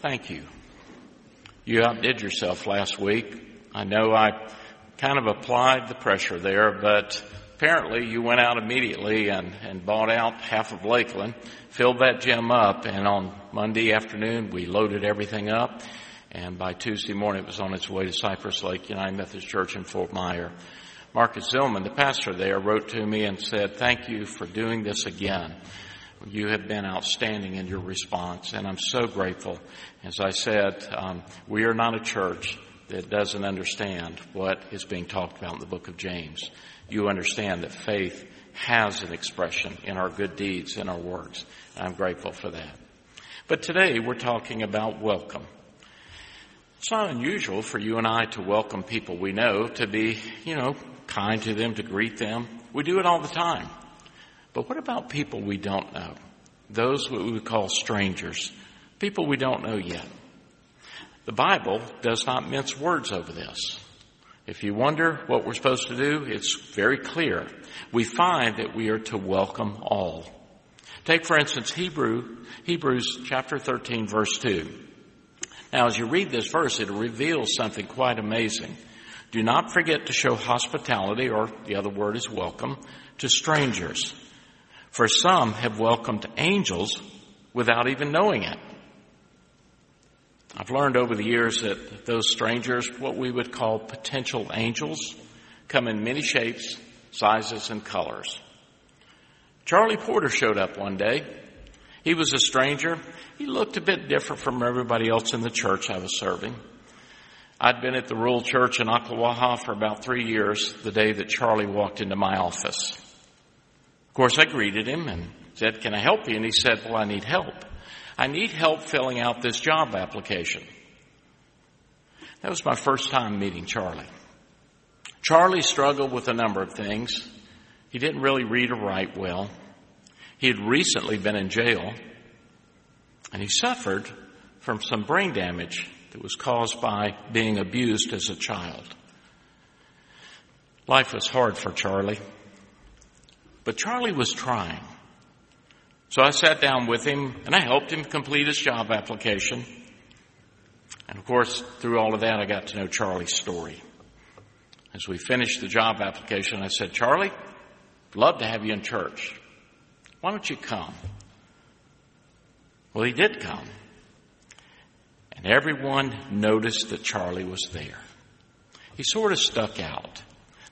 thank you. You outdid yourself last week. I know I kind of applied the pressure there, but apparently you went out immediately and, and bought out half of Lakeland, filled that gym up, and on Monday afternoon we loaded everything up. And by Tuesday morning it was on its way to Cypress Lake United Methodist Church in Fort Myer. Marcus Zillman, the pastor there, wrote to me and said, thank you for doing this again. You have been outstanding in your response, and I'm so grateful. As I said, um, we are not a church that doesn't understand what is being talked about in the book of James. You understand that faith has an expression in our good deeds and our works. I'm grateful for that. But today we're talking about welcome. It's not unusual for you and I to welcome people we know, to be, you know, kind to them, to greet them. We do it all the time. But what about people we don't know? Those what we would call strangers. People we don't know yet. The Bible does not mince words over this. If you wonder what we're supposed to do, it's very clear. We find that we are to welcome all. Take for instance Hebrew, Hebrews chapter 13 verse 2. Now as you read this verse, it reveals something quite amazing. Do not forget to show hospitality, or the other word is welcome, to strangers. For some have welcomed angels without even knowing it. I've learned over the years that those strangers, what we would call potential angels, come in many shapes, sizes, and colors. Charlie Porter showed up one day. He was a stranger. He looked a bit different from everybody else in the church I was serving. I'd been at the rural church in Ocklawaha for about three years the day that Charlie walked into my office. Of course, I greeted him and said, Can I help you? And he said, Well, I need help. I need help filling out this job application. That was my first time meeting Charlie. Charlie struggled with a number of things. He didn't really read or write well. He had recently been in jail and he suffered from some brain damage that was caused by being abused as a child. Life was hard for Charlie, but Charlie was trying. So I sat down with him and I helped him complete his job application. And of course, through all of that, I got to know Charlie's story. As we finished the job application, I said, Charlie, love to have you in church. Why don't you come? Well, he did come. And everyone noticed that Charlie was there. He sort of stuck out.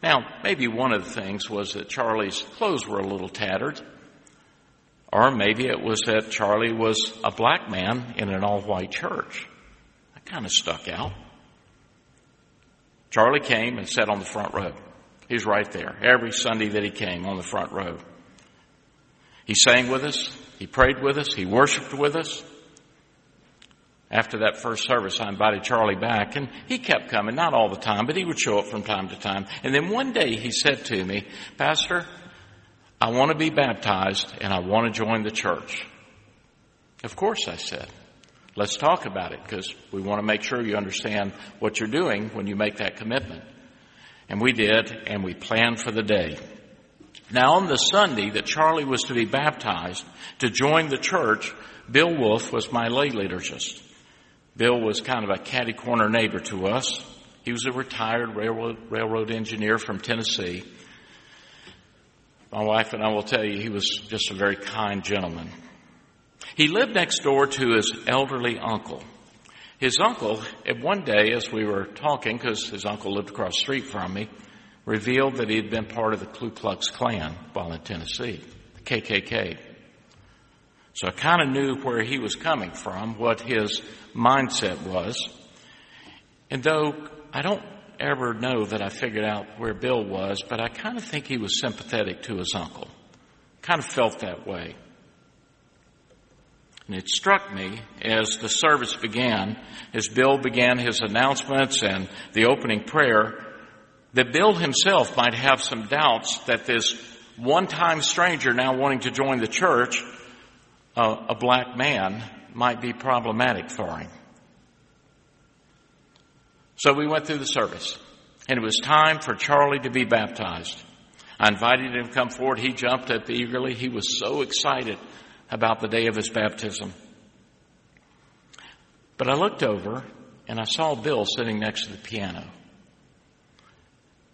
Now, maybe one of the things was that Charlie's clothes were a little tattered. Or maybe it was that Charlie was a black man in an all white church. That kind of stuck out. Charlie came and sat on the front row. He was right there every Sunday that he came on the front row. He sang with us. He prayed with us. He worshiped with us after that first service, I invited Charlie back and he kept coming, not all the time, but he would show up from time to time. And then one day he said to me, Pastor, I want to be baptized and I want to join the church. Of course, I said. Let's talk about it because we want to make sure you understand what you're doing when you make that commitment. And we did, and we planned for the day. Now, on the Sunday that Charlie was to be baptized to join the church, Bill Wolf was my lay liturgist. Bill was kind of a catty corner neighbor to us. He was a retired railroad, railroad engineer from Tennessee. My wife and I will tell you he was just a very kind gentleman. He lived next door to his elderly uncle. His uncle, one day as we were talking, because his uncle lived across the street from me, revealed that he had been part of the Ku Klux Klan while in Tennessee, the KKK. So I kind of knew where he was coming from, what his mindset was. And though I don't ever know that I figured out where Bill was, but I kind of think he was sympathetic to his uncle. Kind of felt that way. And it struck me as the service began, as Bill began his announcements and the opening prayer, that Bill himself might have some doubts that this one-time stranger now wanting to join the church a, a black man might be problematic for him. So we went through the service and it was time for Charlie to be baptized. I invited him to come forward. He jumped up eagerly. He was so excited about the day of his baptism. But I looked over and I saw Bill sitting next to the piano.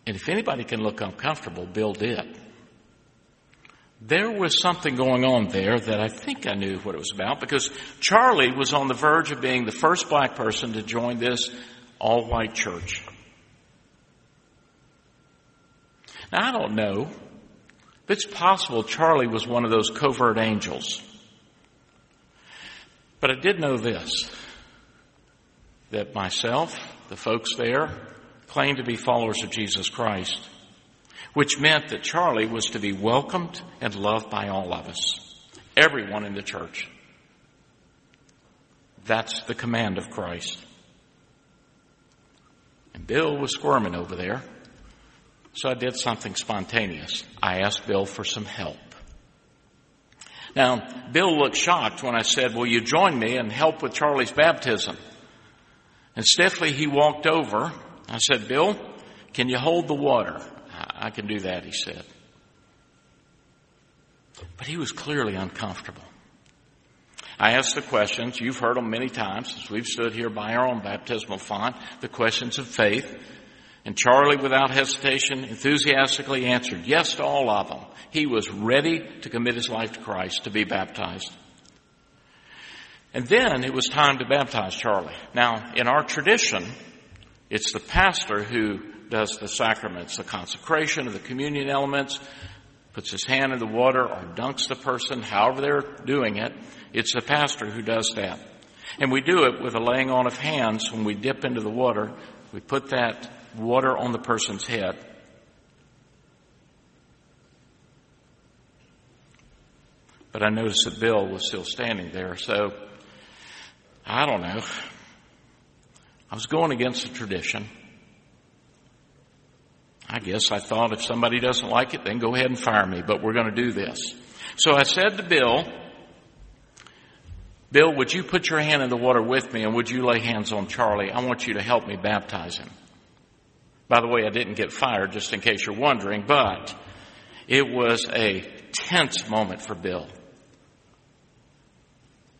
And if anybody can look uncomfortable, Bill did. There was something going on there that I think I knew what it was about because Charlie was on the verge of being the first black person to join this all white church. Now I don't know. But it's possible Charlie was one of those covert angels. But I did know this that myself, the folks there, claimed to be followers of Jesus Christ, which meant that Charlie was to be welcomed and loved by all of us, everyone in the church. That's the command of Christ. And Bill was squirming over there, so I did something spontaneous. I asked Bill for some help. Now, Bill looked shocked when I said, Will you join me and help with Charlie's baptism? And stiffly he walked over. I said, Bill, can you hold the water? I can do that, he said. But he was clearly uncomfortable. I asked the questions. You've heard them many times since we've stood here by our own baptismal font, the questions of faith. And Charlie, without hesitation, enthusiastically answered yes to all of them. He was ready to commit his life to Christ, to be baptized. And then it was time to baptize Charlie. Now, in our tradition, it's the pastor who does the sacraments, the consecration of the communion elements, puts his hand in the water or dunks the person, however they're doing it. It's the pastor who does that. And we do it with a laying on of hands when we dip into the water. We put that water on the person's head. But I noticed that Bill was still standing there, so I don't know. I was going against the tradition. I guess I thought if somebody doesn't like it, then go ahead and fire me, but we're going to do this. So I said to Bill, Bill, would you put your hand in the water with me and would you lay hands on Charlie? I want you to help me baptize him. By the way, I didn't get fired, just in case you're wondering, but it was a tense moment for Bill.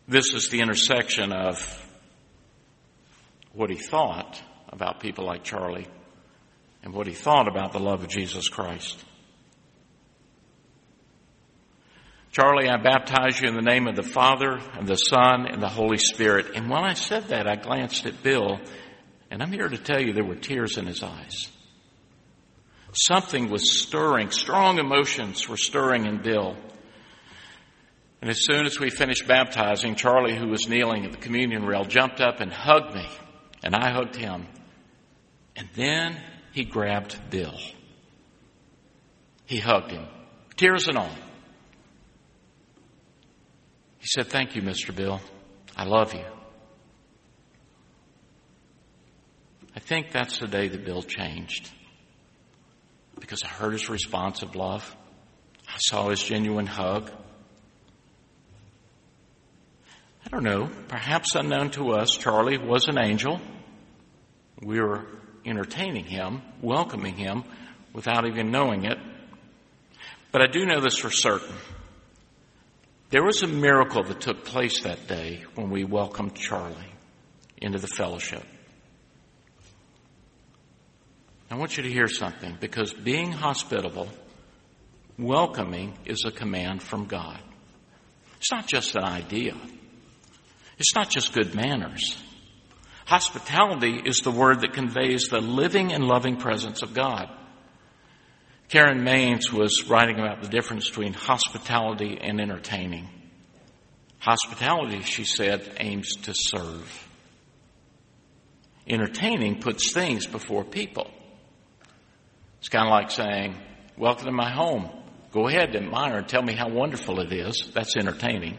This is the intersection of what he thought about people like Charlie and what he thought about the love of Jesus Christ. Charlie, I baptize you in the name of the Father and the Son and the Holy Spirit. And when I said that, I glanced at Bill, and I'm here to tell you there were tears in his eyes. Something was stirring, strong emotions were stirring in Bill. And as soon as we finished baptizing, Charlie, who was kneeling at the communion rail, jumped up and hugged me, and I hugged him. And then he grabbed Bill. He hugged him, tears and all. He said, Thank you, Mr. Bill. I love you. I think that's the day that Bill changed because I heard his response of love. I saw his genuine hug. I don't know, perhaps unknown to us, Charlie was an angel. We were entertaining him, welcoming him without even knowing it. But I do know this for certain. There was a miracle that took place that day when we welcomed Charlie into the fellowship. I want you to hear something because being hospitable, welcoming is a command from God. It's not just an idea. It's not just good manners. Hospitality is the word that conveys the living and loving presence of God. Karen Mains was writing about the difference between hospitality and entertaining. Hospitality, she said, aims to serve. Entertaining puts things before people. It's kind of like saying, Welcome to my home. Go ahead, and admire, and tell me how wonderful it is. That's entertaining.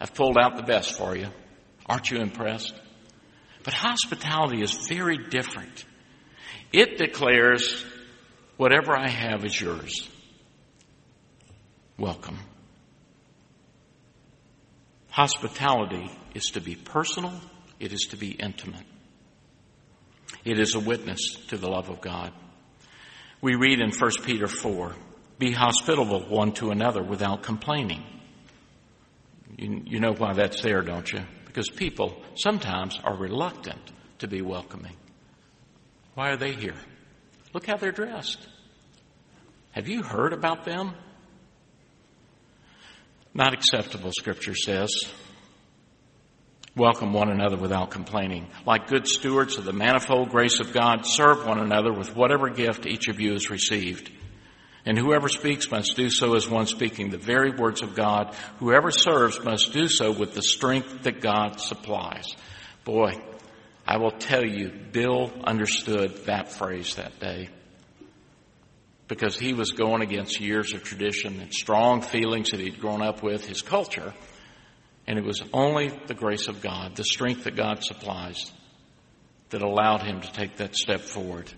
I've pulled out the best for you. Aren't you impressed? But hospitality is very different. It declares, whatever I have is yours. Welcome. Hospitality is to be personal, it is to be intimate. It is a witness to the love of God. We read in 1 Peter 4 Be hospitable one to another without complaining. You, you know why that's there, don't you? Because people sometimes are reluctant to be welcoming. Why are they here? Look how they're dressed. Have you heard about them? Not acceptable, Scripture says. Welcome one another without complaining. Like good stewards of the manifold grace of God, serve one another with whatever gift each of you has received. And whoever speaks must do so as one speaking the very words of God. Whoever serves must do so with the strength that God supplies. Boy, I will tell you, Bill understood that phrase that day. Because he was going against years of tradition and strong feelings that he'd grown up with, his culture. And it was only the grace of God, the strength that God supplies, that allowed him to take that step forward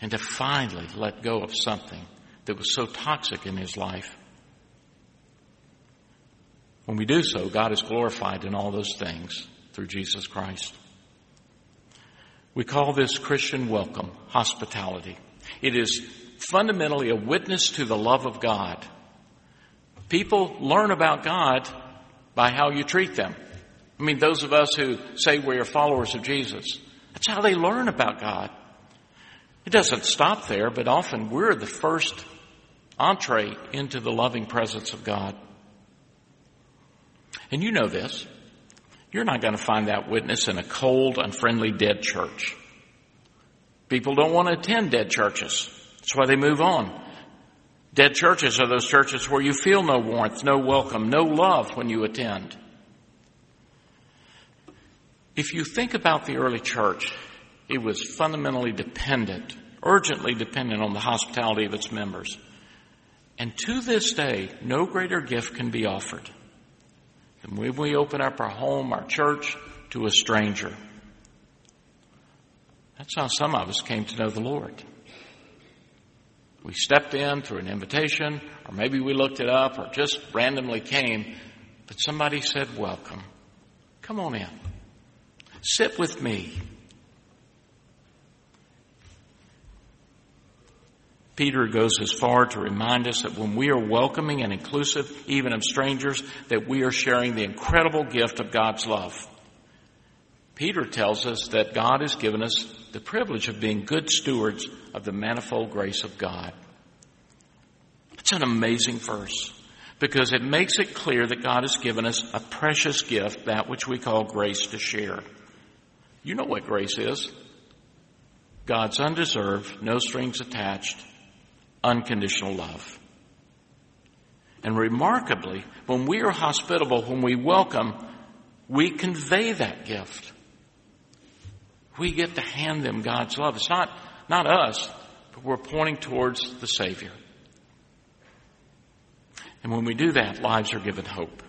and to finally let go of something that was so toxic in his life. When we do so, God is glorified in all those things through Jesus Christ. We call this Christian welcome hospitality. It is fundamentally a witness to the love of God. People learn about God by how you treat them. I mean, those of us who say we are followers of Jesus, that's how they learn about God. It doesn't stop there, but often we're the first entree into the loving presence of God. And you know this. You're not going to find that witness in a cold, unfriendly, dead church. People don't want to attend dead churches. That's why they move on. Dead churches are those churches where you feel no warmth, no welcome, no love when you attend. If you think about the early church, it was fundamentally dependent, urgently dependent on the hospitality of its members. And to this day, no greater gift can be offered than when we open up our home, our church, to a stranger. That's how some of us came to know the Lord. We stepped in through an invitation, or maybe we looked it up, or just randomly came, but somebody said, Welcome. Come on in. Sit with me. Peter goes as far to remind us that when we are welcoming and inclusive, even of strangers, that we are sharing the incredible gift of God's love. Peter tells us that God has given us the privilege of being good stewards of the manifold grace of God. It's an amazing verse because it makes it clear that God has given us a precious gift, that which we call grace to share. You know what grace is. God's undeserved, no strings attached, unconditional love. And remarkably, when we are hospitable, when we welcome, we convey that gift. We get to hand them God's love. It's not, not us, but we're pointing towards the Savior. And when we do that, lives are given hope.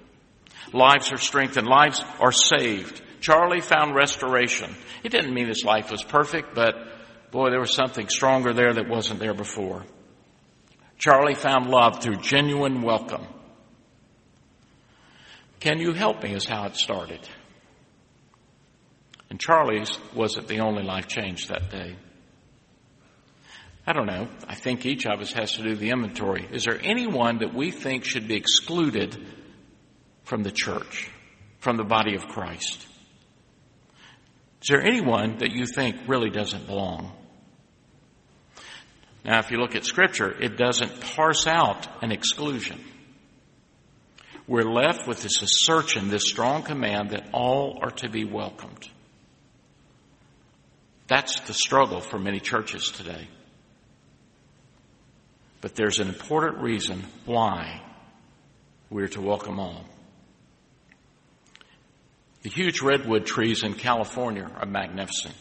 Lives are strengthened. Lives are saved. Charlie found restoration. It didn't mean his life was perfect, but boy, there was something stronger there that wasn't there before. Charlie found love through genuine welcome. Can you help me is how it started. And Charlie's wasn't the only life change that day. I don't know. I think each of us has to do the inventory. Is there anyone that we think should be excluded from the church, from the body of Christ? Is there anyone that you think really doesn't belong? Now, if you look at Scripture, it doesn't parse out an exclusion. We're left with this assertion, this strong command that all are to be welcomed. That's the struggle for many churches today. But there's an important reason why we're to welcome all. The huge redwood trees in California are magnificent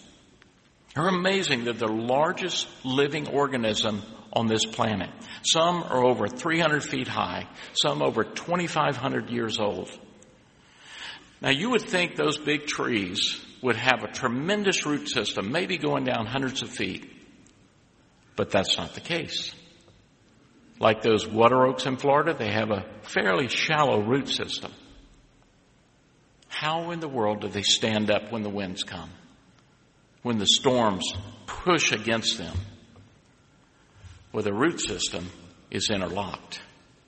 are amazing. They're the largest living organism on this planet. Some are over 300 feet high, some over 2,500 years old. Now you would think those big trees would have a tremendous root system, maybe going down hundreds of feet. But that's not the case. Like those water oaks in Florida, they have a fairly shallow root system. How in the world do they stand up when the winds come? When the storms push against them. Well, the root system is interlocked.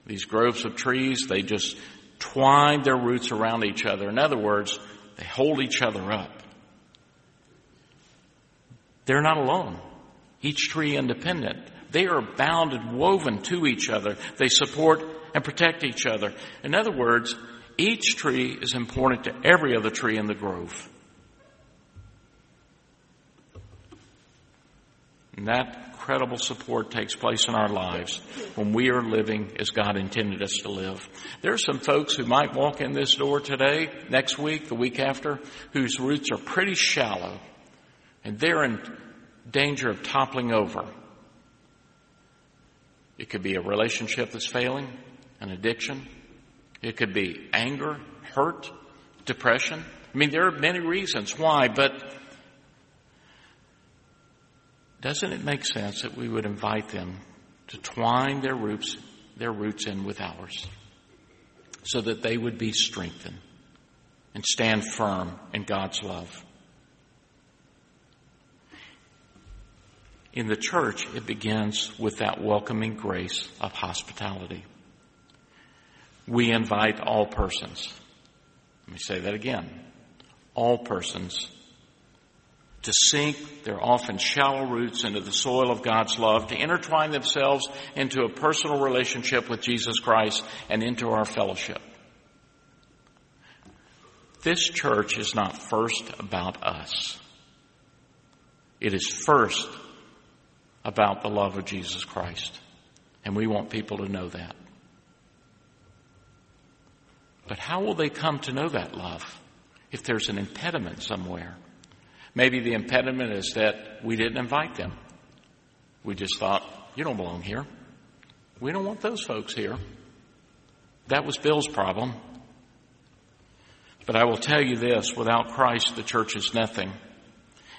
These groves of trees, they just twine their roots around each other. In other words, They hold each other up. They're not alone. Each tree independent. They are bound and woven to each other. They support and protect each other. In other words, each tree is important to every other tree in the grove. And that credible support takes place in our lives when we are living as God intended us to live. There are some folks who might walk in this door today, next week, the week after, whose roots are pretty shallow and they're in danger of toppling over. It could be a relationship that's failing, an addiction. It could be anger, hurt, depression. I mean, there are many reasons why, but doesn't it make sense that we would invite them to twine their roots, their roots in with ours so that they would be strengthened and stand firm in God's love? In the church, it begins with that welcoming grace of hospitality. We invite all persons. Let me say that again. All persons to sink their often shallow roots into the soil of God's love, to intertwine themselves into a personal relationship with Jesus Christ and into our fellowship. This church is not first about us. It is first about the love of Jesus Christ. And we want people to know that. But how will they come to know that love if there's an impediment somewhere? Maybe the impediment is that we didn't invite them. We just thought, you don't belong here. We don't want those folks here. That was Bill's problem. But I will tell you this without Christ, the church is nothing.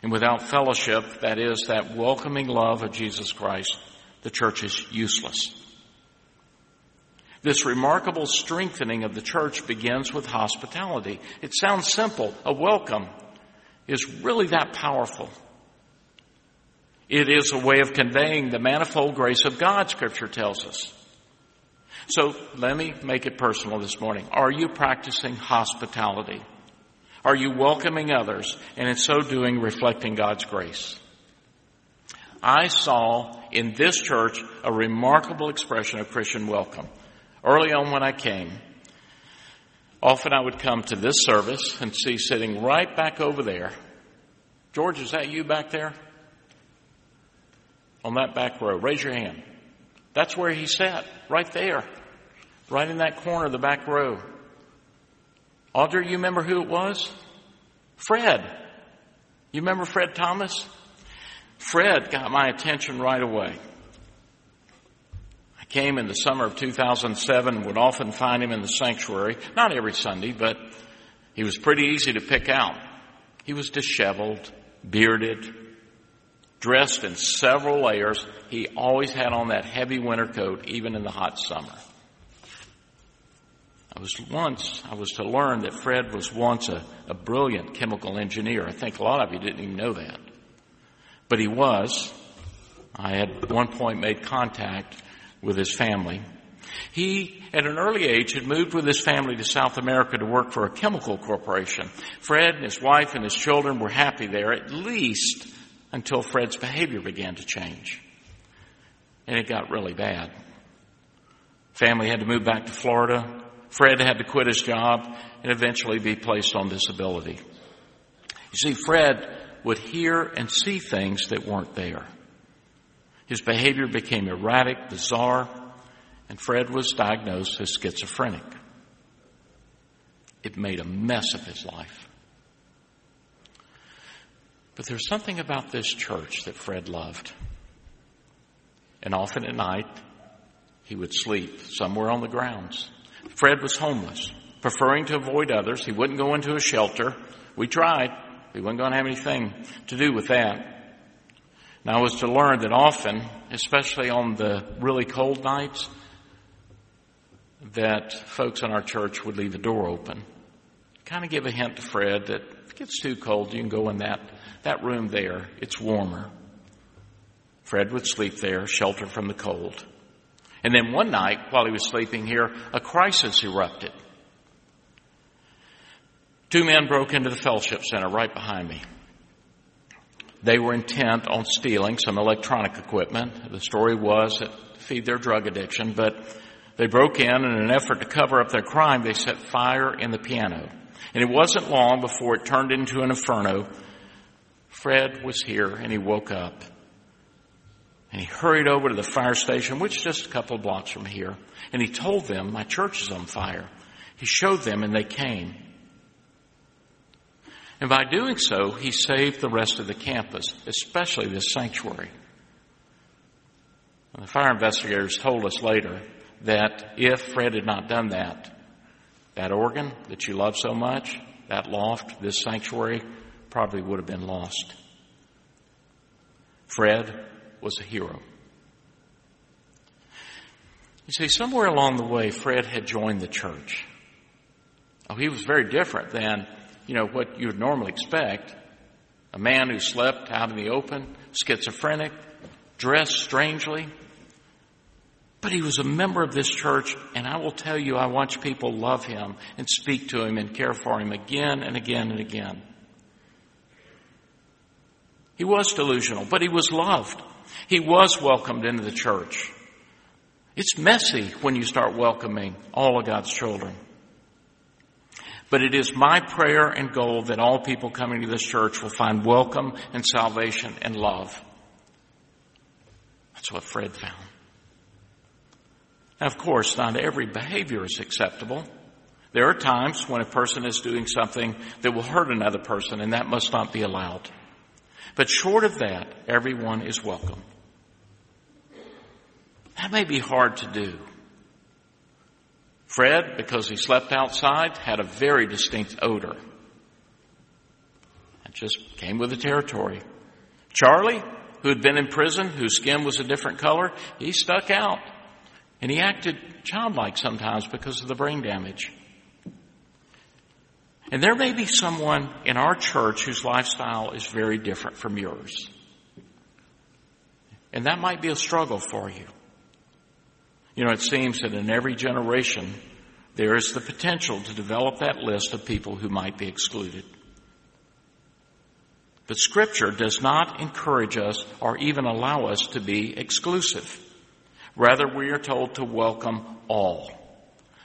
And without fellowship, that is, that welcoming love of Jesus Christ, the church is useless. This remarkable strengthening of the church begins with hospitality. It sounds simple, a welcome is really that powerful. It is a way of conveying the manifold grace of God, Scripture tells us. So let me make it personal this morning. Are you practicing hospitality? Are you welcoming others and in so doing reflecting God's grace? I saw in this church a remarkable expression of Christian welcome. Early on when I came, Often I would come to this service and see sitting right back over there. George, is that you back there? On that back row. Raise your hand. That's where he sat, right there. Right in that corner of the back row. Audrey, you remember who it was? Fred. You remember Fred Thomas? Fred got my attention right away came in the summer of 2007 would often find him in the sanctuary, not every Sunday, but he was pretty easy to pick out. He was disheveled, bearded, dressed in several layers. He always had on that heavy winter coat, even in the hot summer. I was once, I was to learn that Fred was once a, a brilliant chemical engineer. I think a lot of you didn't even know that. But he was. I had at one point made contact with his family. He, at an early age, had moved with his family to South America to work for a chemical corporation. Fred and his wife and his children were happy there, at least until Fred's behavior began to change. And it got really bad. Family had to move back to Florida. Fred had to quit his job and eventually be placed on disability. You see, Fred would hear and see things that weren't there. His behavior became erratic, bizarre, and Fred was diagnosed as schizophrenic. It made a mess of his life. But there's something about this church that Fred loved. And often at night, he would sleep somewhere on the grounds. Fred was homeless, preferring to avoid others. He wouldn't go into a shelter. We tried. We wasn't going to have anything to do with that. And I was to learn that often, especially on the really cold nights, that folks in our church would leave the door open. Kind of give a hint to Fred that if it gets too cold, you can go in that, that room there. It's warmer. Fred would sleep there, sheltered from the cold. And then one night, while he was sleeping here, a crisis erupted. Two men broke into the fellowship center right behind me. They were intent on stealing some electronic equipment. The story was to feed their drug addiction, but they broke in and in an effort to cover up their crime, they set fire in the piano. And it wasn't long before it turned into an inferno. Fred was here and he woke up. And he hurried over to the fire station, which is just a couple of blocks from here. And he told them, my church is on fire. He showed them and they came. And by doing so, he saved the rest of the campus, especially this sanctuary. And the fire investigators told us later that if Fred had not done that, that organ that you love so much, that loft, this sanctuary, probably would have been lost. Fred was a hero. You see, somewhere along the way, Fred had joined the church. Oh, he was very different than, you know, what you would normally expect. A man who slept out in the open, schizophrenic, dressed strangely. But he was a member of this church, and I will tell you, I watch people love him and speak to him and care for him again and again and again. He was delusional, but he was loved. He was welcomed into the church. It's messy when you start welcoming all of God's children. But it is my prayer and goal that all people coming to this church will find welcome and salvation and love. That's what Fred found. Now, of course, not every behavior is acceptable. There are times when a person is doing something that will hurt another person, and that must not be allowed. But short of that, everyone is welcome. That may be hard to do. Fred, because he slept outside, had a very distinct odor. It just came with the territory. Charlie, who had been in prison, whose skin was a different color, he stuck out. And he acted childlike sometimes because of the brain damage. And there may be someone in our church whose lifestyle is very different from yours. And that might be a struggle for you. You know, it seems that in every generation, there is the potential to develop that list of people who might be excluded. But Scripture does not encourage us or even allow us to be exclusive. Rather, we are told to welcome all,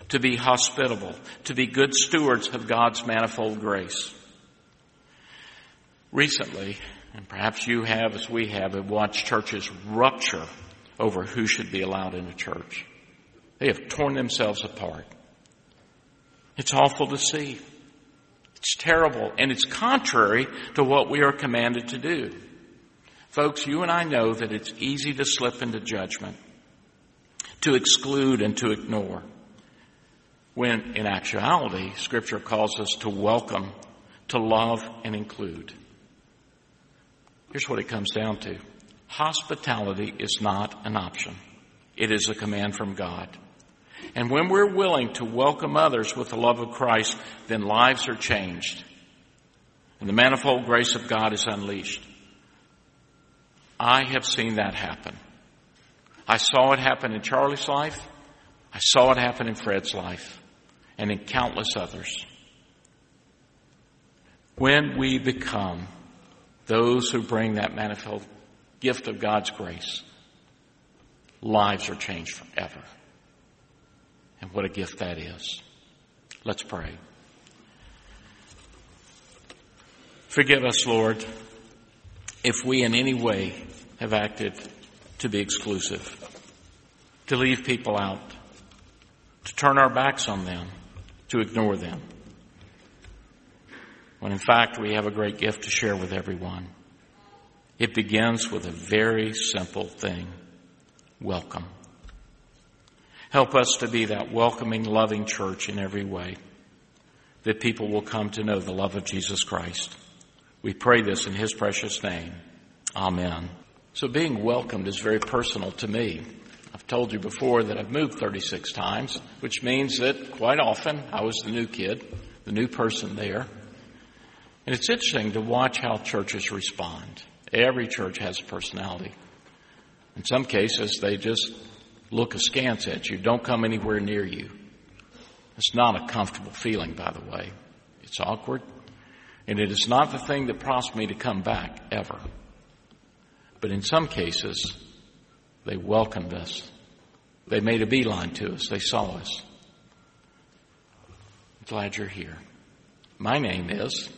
to be hospitable, to be good stewards of God's manifold grace. Recently, and perhaps you have as we have, have watched churches rupture over who should be allowed in a church. They have torn themselves apart. It's awful to see. It's terrible, and it's contrary to what we are commanded to do. Folks, you and I know that it's easy to slip into judgment, to exclude and to ignore. When in actuality, Scripture calls us to welcome, to love, and include. Here's what it comes down to. Hospitality is not an option. It is a command from God. And when we're willing to welcome others with the love of Christ, then lives are changed. And the manifold grace of God is unleashed. I have seen that happen. I saw it happen in Charlie's life. I saw it happen in Fred's life and in countless others. When we become those who bring that manifold gift of God's grace, lives are changed forever. And what a gift that is. Let's pray. Forgive us, Lord, if we in any way have acted to be exclusive, to leave people out, to turn our backs on them, to ignore them. When in fact we have a great gift to share with everyone. It begins with a very simple thing. Welcome. Help us to be that welcoming, loving church in every way, that people will come to know the love of Jesus Christ. We pray this in His precious name. Amen. So being welcomed is very personal to me. I've told you before that I've moved 36 times, which means that quite often I was the new kid, the new person there. And it's interesting to watch how churches respond. Every church has a personality. In some cases, they just look askance at you, don't come anywhere near you. It's not a comfortable feeling, by the way. It's awkward. And it is not the thing that prompts me to come back, ever. But in some cases, they welcomed us. They made a beeline to us. They saw us. I'm glad you're here. My name is.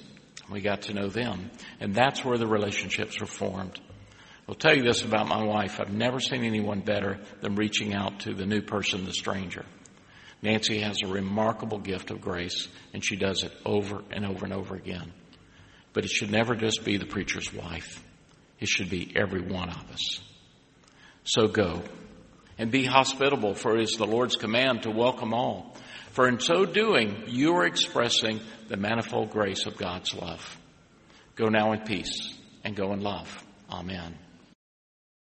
We got to know them. And that's where the relationships were formed. I'll tell you this about my wife. I've never seen anyone better than reaching out to the new person, the stranger. Nancy has a remarkable gift of grace, and she does it over and over and over again. But it should never just be the preacher's wife. It should be every one of us. So go and be hospitable, for it is the Lord's command to welcome all. For in so doing, you are expressing the manifold grace of God's love. Go now in peace and go in love. Amen.